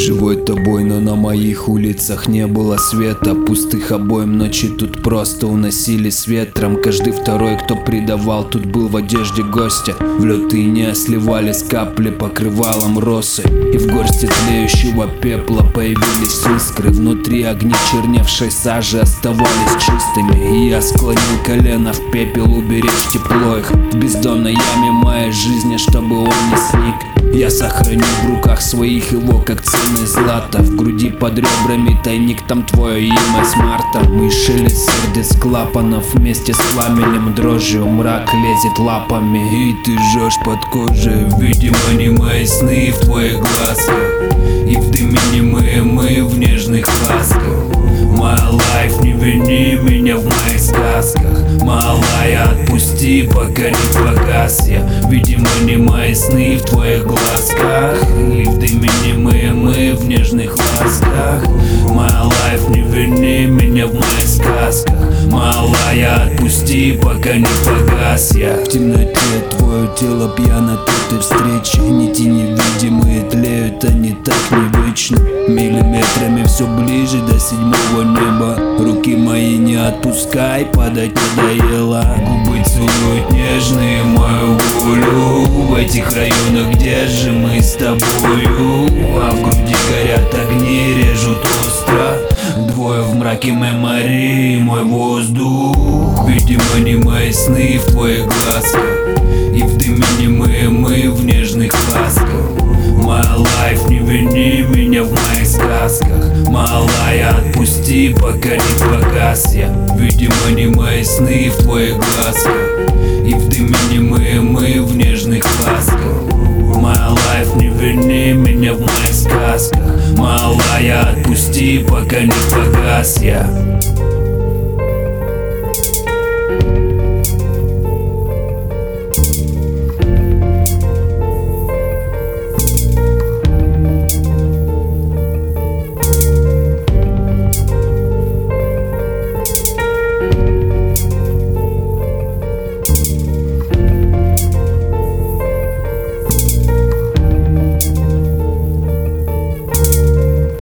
живой тобой, но на моих улицах не было света. Пустых обоим ночи тут просто уносили с ветром. Каждый второй, кто предавал, тут был в одежде гостя. В лед не сливались капли покрывалом росы. И в горсти тлеющего пепла появились искры. Внутри огни черневшей сажи оставались чистыми. И я склонил колено в пепел уберечь тепло их. В бездонной яме моей жизни, чтобы он не сник Я сохраню в руках своих его, как ценный злато В груди под ребрами тайник, там твое имя с марта. Мы шелест сердец клапанов вместе с пламенем дрожью. Мрак лезет лапами и ты жжешь под кожей. Видимо не мои сны в твоих глазках И в дыме не мы, мы в нежных ласках My life, не вини меня в моих сказках. Малая, отпусти, пока не погас я Видимо не мои сны в твоих глазках. И в дыме не мы, мы в нежных ласках. My life, не вини меня в моих сказках. Малая, отпусти, пока не погас я. В темноте твое тело пьяно от этой встречи Нити невидимые. Тлеют, они так не Миллиметрами все ближе до седьмого неба отпускай, падать надоело. Губы целуют нежные мою волю. В этих районах, где же мы с тобою? А в груди горят огни, режут остро. Двое в мраке мемори, мой воздух. Видимо не мои сны в твоих глазках И в дыме не мы, мы в вини меня в моих сказках Малая, отпусти, пока не погас я Видимо не мои сны в твоих глазках. И в дыме не мы, в нежных ласках. My life, не вини меня в моих сказках. Малая, отпусти, пока не погас я